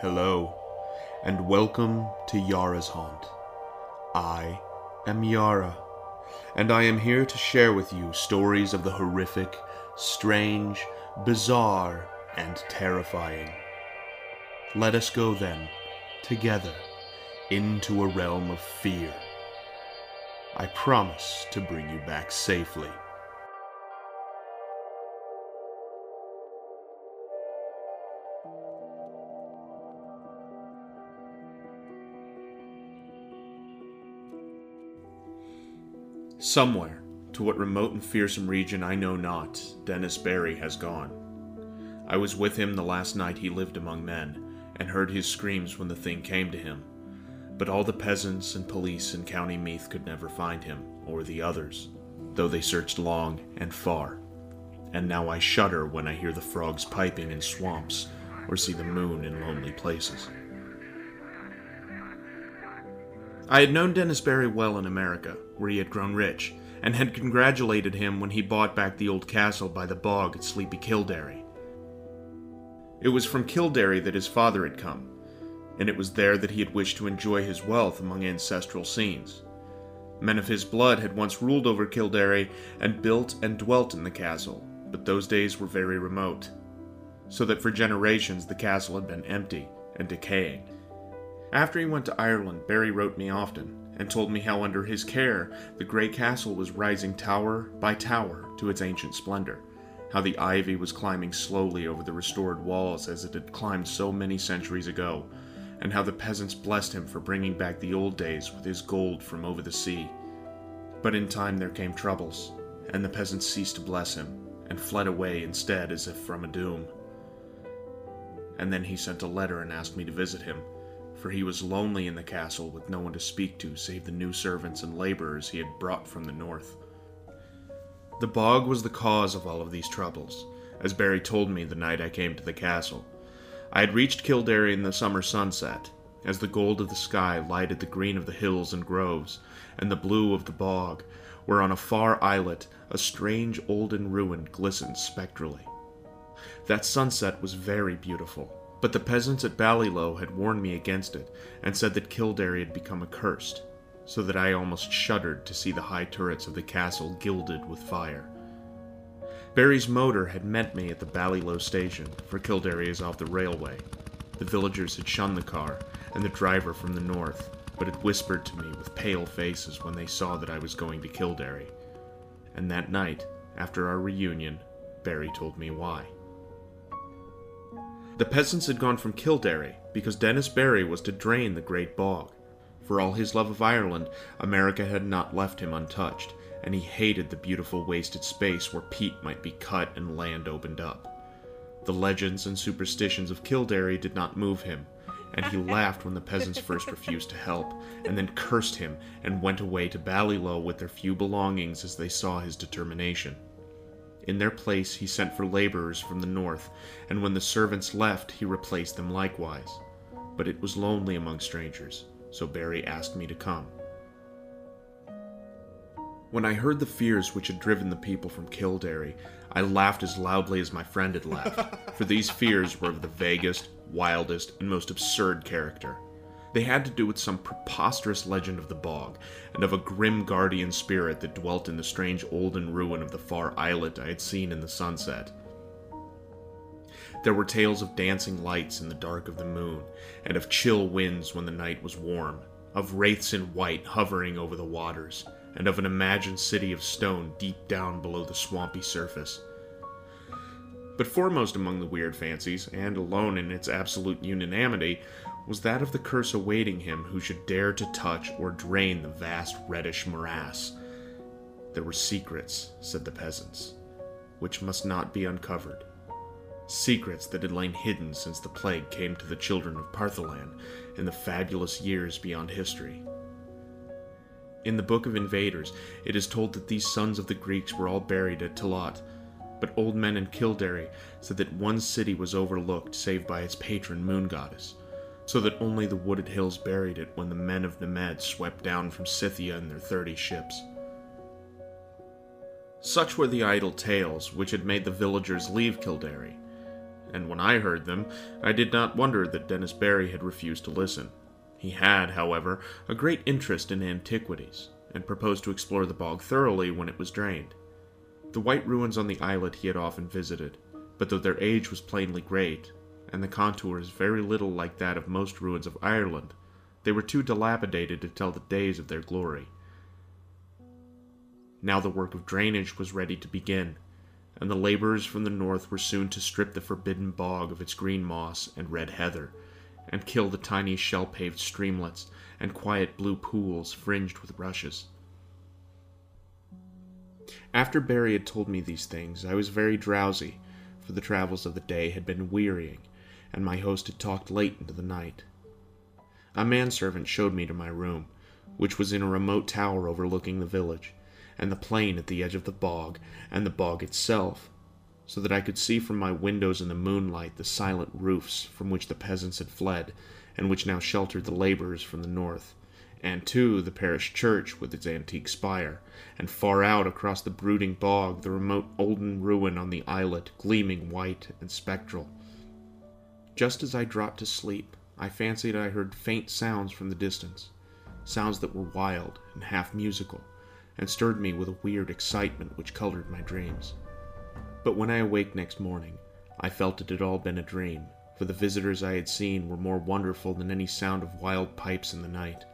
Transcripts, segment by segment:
Hello, and welcome to Yara's Haunt. I am Yara, and I am here to share with you stories of the horrific, strange, bizarre, and terrifying. Let us go then, together, into a realm of fear. I promise to bring you back safely. Somewhere, to what remote and fearsome region I know not, Denys Barry has gone. I was with him the last night he lived among men, and heard his screams when the thing came to him. But all the peasants and police in County Meath could never find him, or the others, though they searched long and far. And now I shudder when I hear the frogs piping in swamps, or see the moon in lonely places. I had known Denys Barry well in America, where he had grown rich, and had congratulated him when he bought back the old castle by the bog at Sleepy Kilderry. It was from Kilderry that his father had come, and it was there that he had wished to enjoy his wealth among ancestral scenes. Men of his blood had once ruled over Kilderry and built and dwelt in the castle, but those days were very remote, so that for generations the castle had been empty and decaying. After he went to Ireland, Barry wrote me often and told me how, under his care, the Grey Castle was rising tower by tower to its ancient splendor, how the ivy was climbing slowly over the restored walls as it had climbed so many centuries ago, and how the peasants blessed him for bringing back the old days with his gold from over the sea. But in time there came troubles, and the peasants ceased to bless him, and fled away instead as if from a doom. And then he sent a letter and asked me to visit him for he was lonely in the castle with no one to speak to save the new servants and laborers he had brought from the north. The bog was the cause of all of these troubles, as Barry told me the night I came to the castle. I had reached Kilderry in the summer sunset, as the gold of the sky lighted the green of the hills and groves, and the blue of the bog, where on a far islet a strange olden ruin glistened spectrally. That sunset was very beautiful, but the peasants at Ballylough had warned me against it, and said that Kilderry had become accursed, so that I almost shuddered to see the high turrets of the castle gilded with fire. Barry's motor had met me at the Ballylough station, for Kilderry is off the railway. The villagers had shunned the car, and the driver from the north, but had whispered to me with pale faces when they saw that I was going to Kilderry. And that night, after our reunion, Barry told me why. The peasants had gone from Kilderry because Denys Barry was to drain the Great Bog. For all his love of Ireland, America had not left him untouched, and he hated the beautiful wasted space where peat might be cut and land opened up. The legends and superstitions of Kilderry did not move him, and he laughed when the peasants first refused to help, and then cursed him and went away to Ballylough with their few belongings as they saw his determination. In their place he sent for laborers from the north, and when the servants left, he replaced them likewise. But it was lonely among strangers, so Barry asked me to come. When I heard the fears which had driven the people from Kilderry, I laughed as loudly as my friend had laughed, for these fears were of the vaguest, wildest, and most absurd character. They had to do with some preposterous legend of the bog, and of a grim guardian spirit that dwelt in the strange olden ruin of the far islet I had seen in the sunset. There were tales of dancing lights in the dark of the moon, and of chill winds when the night was warm, of wraiths in white hovering over the waters, and of an imagined city of stone deep down below the swampy surface. But foremost among the weird fancies, and alone in its absolute unanimity, was that of the curse awaiting him who should dare to touch or drain the vast reddish morass. There were secrets, said the peasants, which must not be uncovered. Secrets that had lain hidden since the plague came to the children of Partholan in the fabulous years beyond history. In the Book of Invaders, it is told that these sons of the Greeks were all buried at Tallaght, but old men in Kilderry said that one city was overlooked save by its patron moon goddess so that only the wooded hills buried it when the men of Nemed swept down from Scythia in their thirty ships. Such were the idle tales which had made the villagers leave Kilderry, and when I heard them, I did not wonder that Denys Barry had refused to listen. He had, however, a great interest in antiquities, and proposed to explore the bog thoroughly when it was drained. The white ruins on the islet he had often visited, but though their age was plainly great, and the contours very little like that of most ruins of Ireland, they were too dilapidated to tell the days of their glory. Now the work of drainage was ready to begin, and the laborers from the north were soon to strip the forbidden bog of its green moss and red heather, and kill the tiny shell paved streamlets and quiet blue pools fringed with rushes. After Barry had told me these things, I was very drowsy, for the travels of the day had been wearying, and my host had talked late into the night. A manservant showed me to my room, which was in a remote tower overlooking the village, and the plain at the edge of the bog, and the bog itself, so that I could see from my windows in the moonlight the silent roofs from which the peasants had fled, and which now sheltered the laborers from the north, and too the parish church with its antique spire, and far out across the brooding bog the remote olden ruin on the islet, gleaming white and spectral. Just as I dropped to sleep, I fancied I heard faint sounds from the distance, sounds that were wild and half musical, and stirred me with a weird excitement which colored my dreams. But when I awaked next morning, I felt it had all been a dream, for the visitors I had seen were more wonderful than any sound of wild pipes in the night.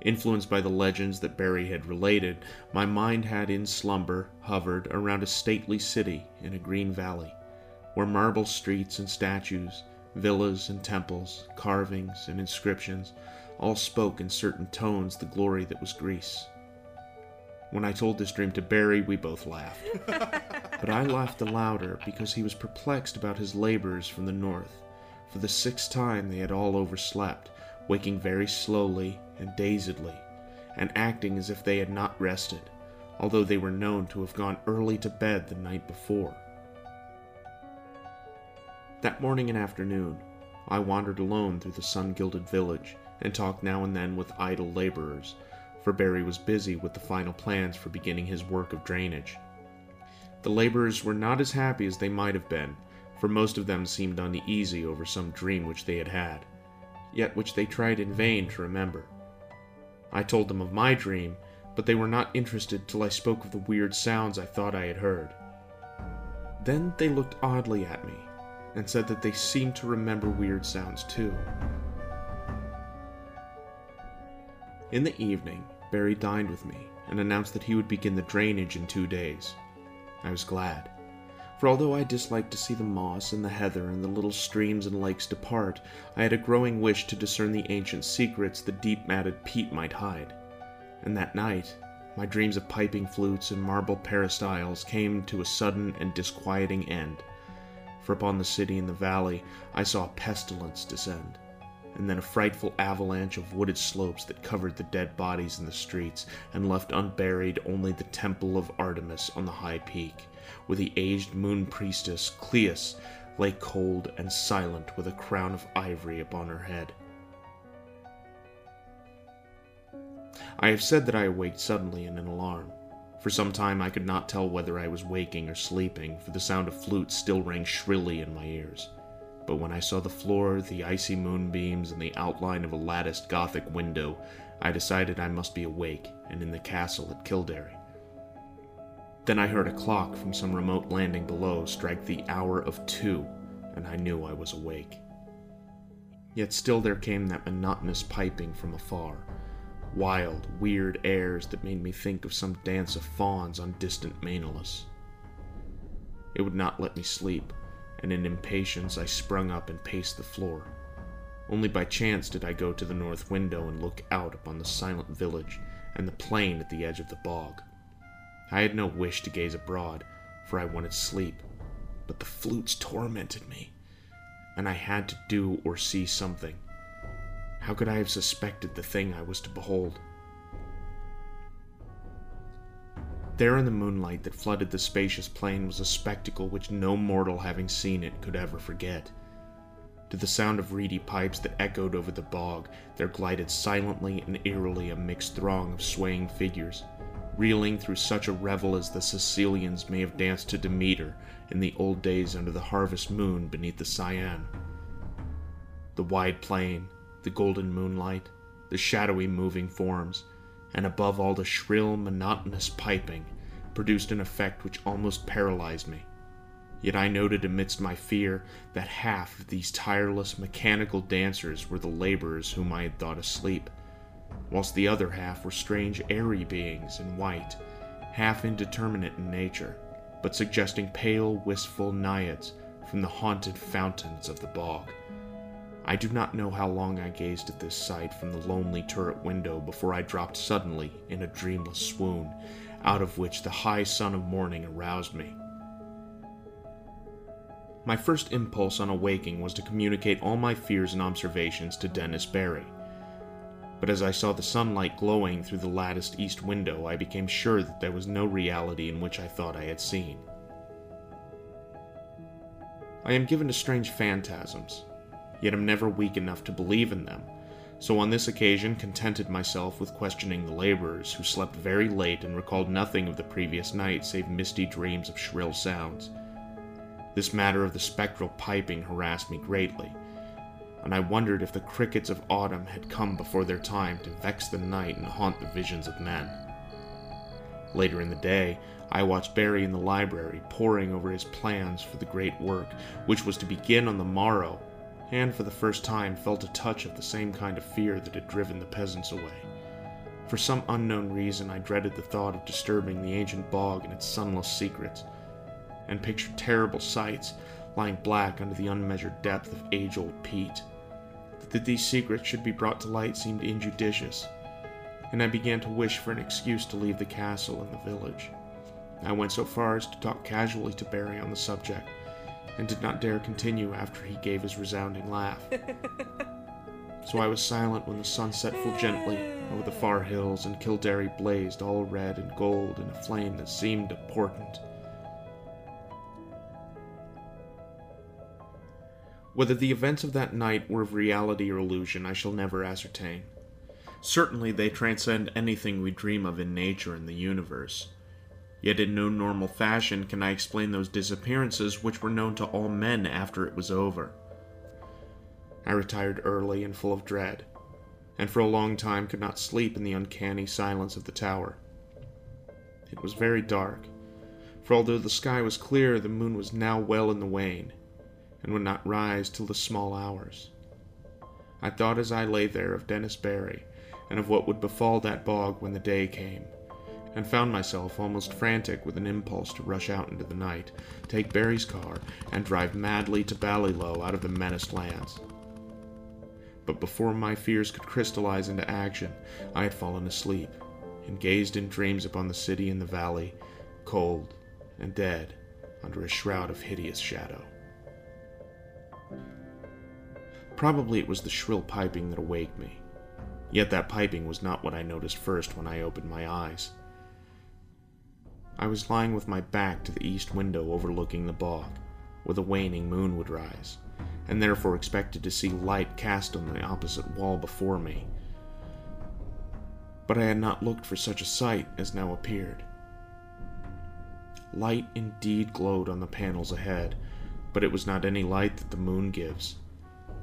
Influenced by the legends that Barry had related, my mind had in slumber hovered around a stately city in a green valley, where marble streets and statues, villas and temples, carvings and inscriptions all spoke in certain tones the glory that was Greece. When I told this dream to Barry, we both laughed. but I laughed the louder because he was perplexed about his laborers from the north. For the sixth time they had all overslept, waking very slowly and dazedly, and acting as if they had not rested, although they were known to have gone early to bed the night before. That morning and afternoon, I wandered alone through the sun gilded village and talked now and then with idle laborers for Barry was busy with the final plans for beginning his work of drainage. The laborers were not as happy as they might have been, for most of them seemed uneasy over some dream which they had had, yet which they tried in vain to remember. I told them of my dream, but they were not interested till I spoke of the weird sounds I thought I had heard. Then they looked oddly at me, and said that they seemed to remember weird sounds too. In the evening, Barry dined with me and announced that he would begin the drainage in two days. I was glad, for although I disliked to see the moss and the heather and the little streams and lakes depart, I had a growing wish to discern the ancient secrets the deep matted peat might hide. And that night, my dreams of piping flutes and marble peristyles came to a sudden and disquieting end, for upon the city in the valley I saw pestilence descend and then a frightful avalanche of wooded slopes that covered the dead bodies in the streets and left unburied only the temple of Artemis on the high peak, where the aged moon priestess Cleis lay cold and silent with a crown of ivory upon her head. I have said that I awaked suddenly in an alarm. For some time I could not tell whether I was waking or sleeping, for the sound of flutes still rang shrilly in my ears but when I saw the floor, the icy moonbeams, and the outline of a latticed Gothic window, I decided I must be awake and in the castle at Kilderry. Then I heard a clock from some remote landing below strike the hour of two, and I knew I was awake. Yet still there came that monotonous piping from afar, wild, weird airs that made me think of some dance of fauns on distant Maenalus. It would not let me sleep, and in impatience I sprung up and paced the floor. Only by chance did I go to the north window and look out upon the silent village and the plain at the edge of the bog. I had no wish to gaze abroad, for I wanted sleep, but the flutes tormented me, and I had to do or see something. How could I have suspected the thing I was to behold? There in the moonlight that flooded the spacious plain was a spectacle which no mortal having seen it could ever forget. To the sound of reedy pipes that echoed over the bog, there glided silently and eerily a mixed throng of swaying figures, reeling through such a revel as the Sicilians may have danced to Demeter in the old days under the harvest moon beneath the Cyane. The wide plain, the golden moonlight, the shadowy moving forms, and above all the shrill, monotonous piping, produced an effect which almost paralyzed me. Yet I noted amidst my fear that half of these tireless mechanical dancers were the laborers whom I had thought asleep, whilst the other half were strange airy beings in white, half indeterminate in nature, but suggesting pale, wistful naiads from the haunted fountains of the bog. I do not know how long I gazed at this sight from the lonely turret window before I dropped suddenly in a dreamless swoon, out of which the high sun of morning aroused me. My first impulse on awaking was to communicate all my fears and observations to Denys Barry. But as I saw the sunlight glowing through the latticed east window, I became sure that there was no reality in which I thought I had seen. I am given to strange phantasms, yet am never weak enough to believe in them, so on this occasion contented myself with questioning the laborers, who slept very late and recalled nothing of the previous night save misty dreams of shrill sounds. This matter of the spectral piping harassed me greatly, and I wondered if the crickets of autumn had come before their time to vex the night and haunt the visions of men. Later in the day, I watched Barry in the library poring over his plans for the great work which was to begin on the morrow and for the first time felt a touch of the same kind of fear that had driven the peasants away. For some unknown reason, I dreaded the thought of disturbing the ancient bog and its sunless secrets, and pictured terrible sights lying black under the unmeasured depth of age old peat. That these secrets should be brought to light seemed injudicious, and I began to wish for an excuse to leave the castle and the village. I went so far as to talk casually to Barry on the subject, and did not dare continue after he gave his resounding laugh. so I was silent when the sun set full gently over the far hills and Kilderry blazed all red and gold in a flame that seemed a portent. Whether the events of that night were of reality or illusion, I shall never ascertain. Certainly, they transcend anything we dream of in nature and the universe. Yet in no normal fashion can I explain those disappearances which were known to all men after it was over. I retired early and full of dread, and for a long time could not sleep in the uncanny silence of the tower. It was very dark, for although the sky was clear, the moon was now well in the wane, and would not rise till the small hours. I thought as I lay there of Denys Barry, and of what would befall that bog when the day came and found myself almost frantic with an impulse to rush out into the night, take Barry's car, and drive madly to Ballylough out of the menaced lands. But before my fears could crystallize into action, I had fallen asleep, and gazed in dreams upon the city and the valley, cold and dead under a shroud of hideous shadow. Probably it was the shrill piping that awaked me. Yet that piping was not what I noticed first when I opened my eyes. I was lying with my back to the east window overlooking the bog, where the waning moon would rise, and therefore expected to see light cast on the opposite wall before me. But I had not looked for such a sight as now appeared. Light indeed glowed on the panels ahead, but it was not any light that the moon gives.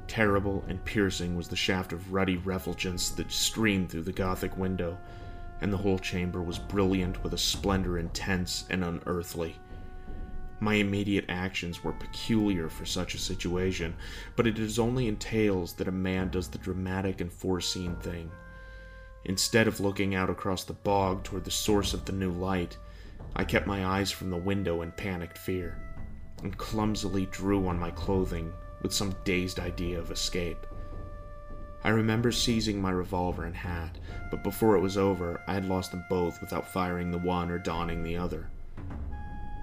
Terrible and piercing was the shaft of ruddy refulgence that streamed through the Gothic window, and the whole chamber was brilliant with a splendor intense and unearthly. My immediate actions were peculiar for such a situation, but it is only in tales that a man does the dramatic and foreseen thing. Instead of looking out across the bog toward the source of the new light, I kept my eyes from the window in panicked fear, and clumsily drew on my clothing with some dazed idea of escape. I remember seizing my revolver and hat, but before it was over, I had lost them both without firing the one or donning the other.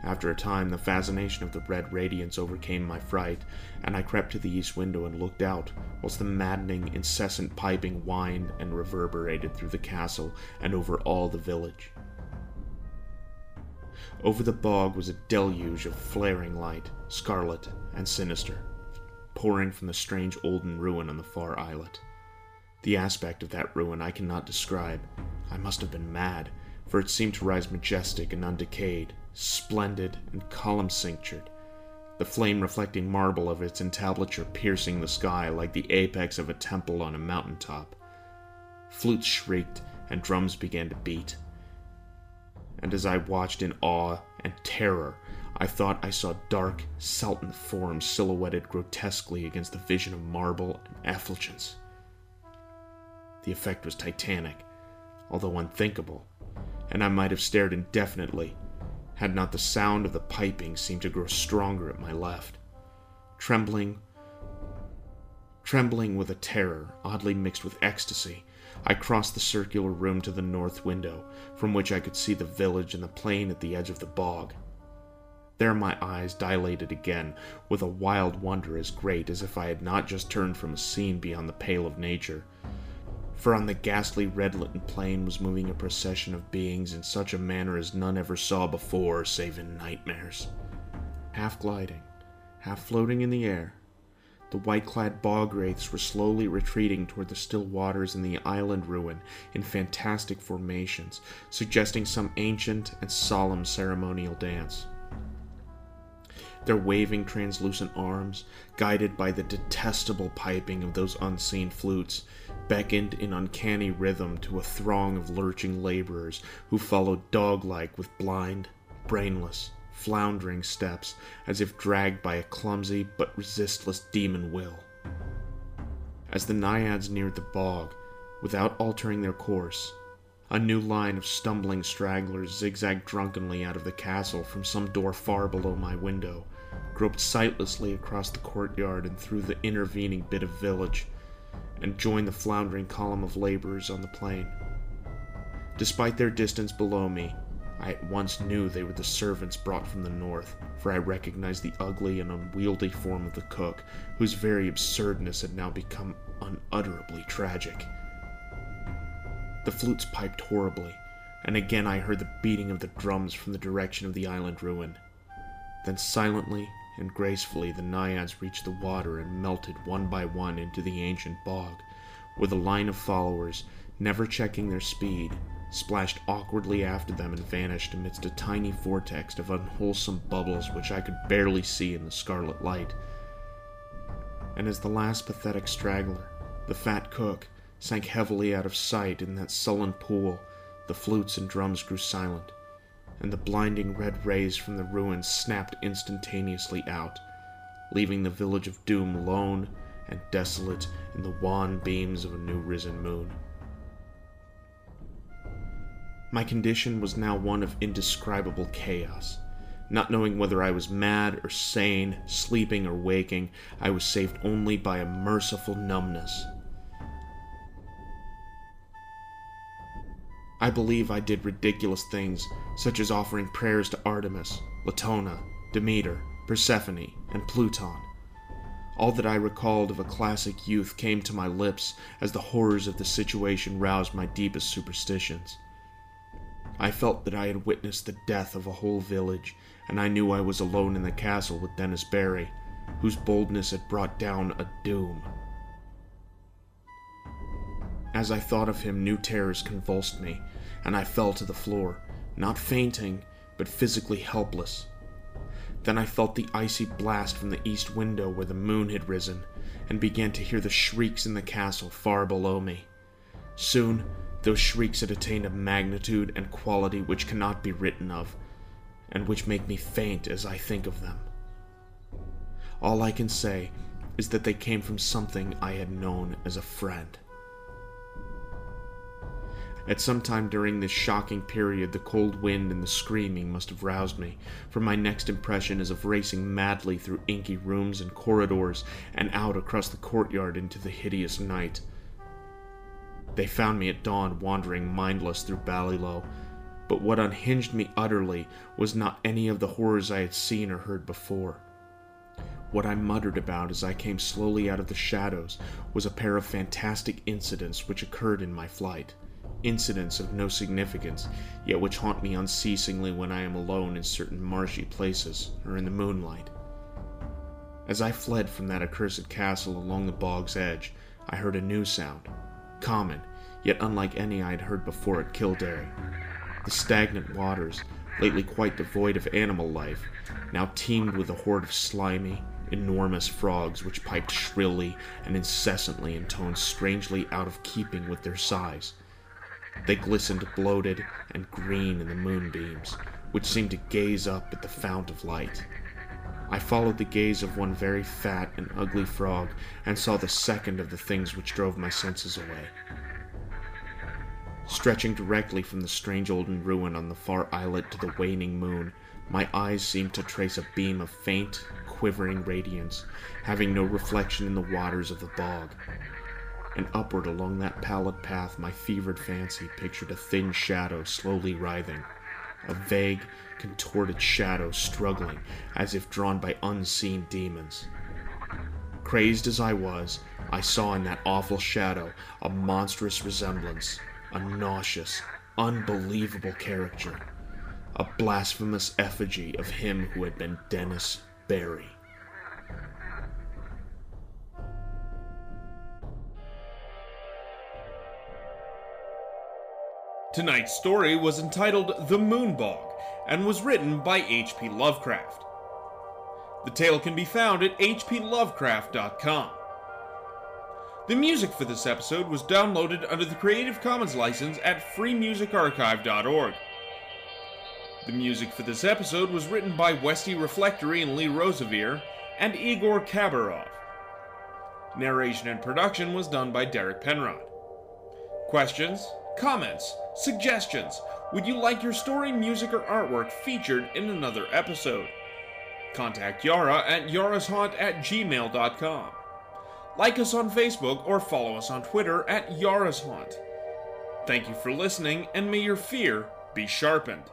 After a time, the fascination of the red radiance overcame my fright, and I crept to the east window and looked out, whilst the maddening, incessant piping whined and reverberated through the castle and over all the village. Over the bog was a deluge of flaring light, scarlet and sinister, pouring from the strange olden ruin on the far islet. The aspect of that ruin I cannot describe. I must have been mad, for it seemed to rise majestic and undecayed, splendid and column cinctured, the flame reflecting marble of its entablature piercing the sky like the apex of a temple on a mountain top. Flutes shrieked and drums began to beat. And as I watched in awe and terror, I thought I saw dark, saltant forms silhouetted grotesquely against the vision of marble and effulgence. The effect was titanic, although unthinkable, and I might have stared indefinitely had not the sound of the piping seemed to grow stronger at my left. Trembling, trembling with a terror oddly mixed with ecstasy, I crossed the circular room to the north window, from which I could see the village and the plain at the edge of the bog. There my eyes dilated again with a wild wonder as great as if I had not just turned from a scene beyond the pale of nature. For on the ghastly red-lit plain was moving a procession of beings in such a manner as none ever saw before save in nightmares. Half gliding, half floating in the air, the white-clad bog wraiths were slowly retreating toward the still waters in the island ruin in fantastic formations, suggesting some ancient and solemn ceremonial dance. Their waving translucent arms, guided by the detestable piping of those unseen flutes, beckoned in uncanny rhythm to a throng of lurching laborers who followed dog like with blind, brainless, floundering steps as if dragged by a clumsy but resistless demon will. As the naiads neared the bog, without altering their course, a new line of stumbling stragglers zigzagged drunkenly out of the castle from some door far below my window, groped sightlessly across the courtyard and through the intervening bit of village, and joined the floundering column of laborers on the plain. Despite their distance below me, I at once knew they were the servants brought from the north, for I recognized the ugly and unwieldy form of the cook, whose very absurdness had now become unutterably tragic. The flutes piped horribly, and again I heard the beating of the drums from the direction of the island ruin. Then silently and gracefully the naiads reached the water and melted one by one into the ancient bog, with a line of followers, never checking their speed, splashed awkwardly after them and vanished amidst a tiny vortex of unwholesome bubbles which I could barely see in the scarlet light. And as the last pathetic straggler, the fat cook, sank heavily out of sight in that sullen pool, the flutes and drums grew silent, and the blinding red rays from the ruins snapped instantaneously out, leaving the village of Doom lone and desolate in the wan beams of a new risen moon. My condition was now one of indescribable chaos. Not knowing whether I was mad or sane, sleeping or waking, I was saved only by a merciful numbness. I believe I did ridiculous things, such as offering prayers to Artemis, Latona, Demeter, Persephone, and Plouton. All that I recalled of a classic youth came to my lips as the horrors of the situation roused my deepest superstitions. I felt that I had witnessed the death of a whole village, and I knew I was alone in the castle with Denys Barry, whose boldness had brought down a doom. As I thought of him, new terrors convulsed me, and I fell to the floor, not fainting, but physically helpless. Then I felt the icy blast from the east window where the moon had risen, and began to hear the shrieks in the castle far below me. Soon those shrieks had attained a magnitude and quality which cannot be written of, and which make me faint as I think of them. All I can say is that they came from something I had known as a friend. At some time during this shocking period, the cold wind and the screaming must have roused me, for my next impression is of racing madly through inky rooms and corridors and out across the courtyard into the hideous night. They found me at dawn wandering mindless through Ballylough, but what unhinged me utterly was not any of the horrors I had seen or heard before. What I muttered about as I came slowly out of the shadows was a pair of fantastic incidents which occurred in my flight. Incidents of no significance, yet which haunt me unceasingly when I am alone in certain marshy places or in the moonlight. As I fled from that accursed castle along the bog's edge, I heard a new sound common, yet unlike any I had heard before at Kilderry. The stagnant waters, lately quite devoid of animal life, now teemed with a horde of slimy, enormous frogs which piped shrilly and incessantly in tones strangely out of keeping with their size. They glistened bloated and green in the moonbeams, which seemed to gaze up at the fount of light. I followed the gaze of one very fat and ugly frog and saw the second of the things which drove my senses away. Stretching directly from the strange olden ruin on the far islet to the waning moon, my eyes seemed to trace a beam of faint, quivering radiance, having no reflection in the waters of the bog. And upward along that pallid path, my fevered fancy pictured a thin shadow slowly writhing, a vague, contorted shadow struggling as if drawn by unseen demons. Crazed as I was, I saw in that awful shadow a monstrous resemblance, a nauseous, unbelievable caricature, a blasphemous effigy of him who had been Denys Barry. Tonight's story was entitled The Moonbog and was written by H.P. Lovecraft. The tale can be found at hplovecraft.com. The music for this episode was downloaded under the Creative Commons license at freemusicarchive.org. The music for this episode was written by Westy Reflectory and Lee Rosevere and Igor Kabarov. Narration and production was done by Derek Penrod. Questions, comments, suggestions? Would you like your story, music, or artwork featured in another episode? Contact Yara at yarashaunt at gmail.com. Like us on Facebook or follow us on Twitter at yarashaunt. Thank you for listening, and may your fear be sharpened.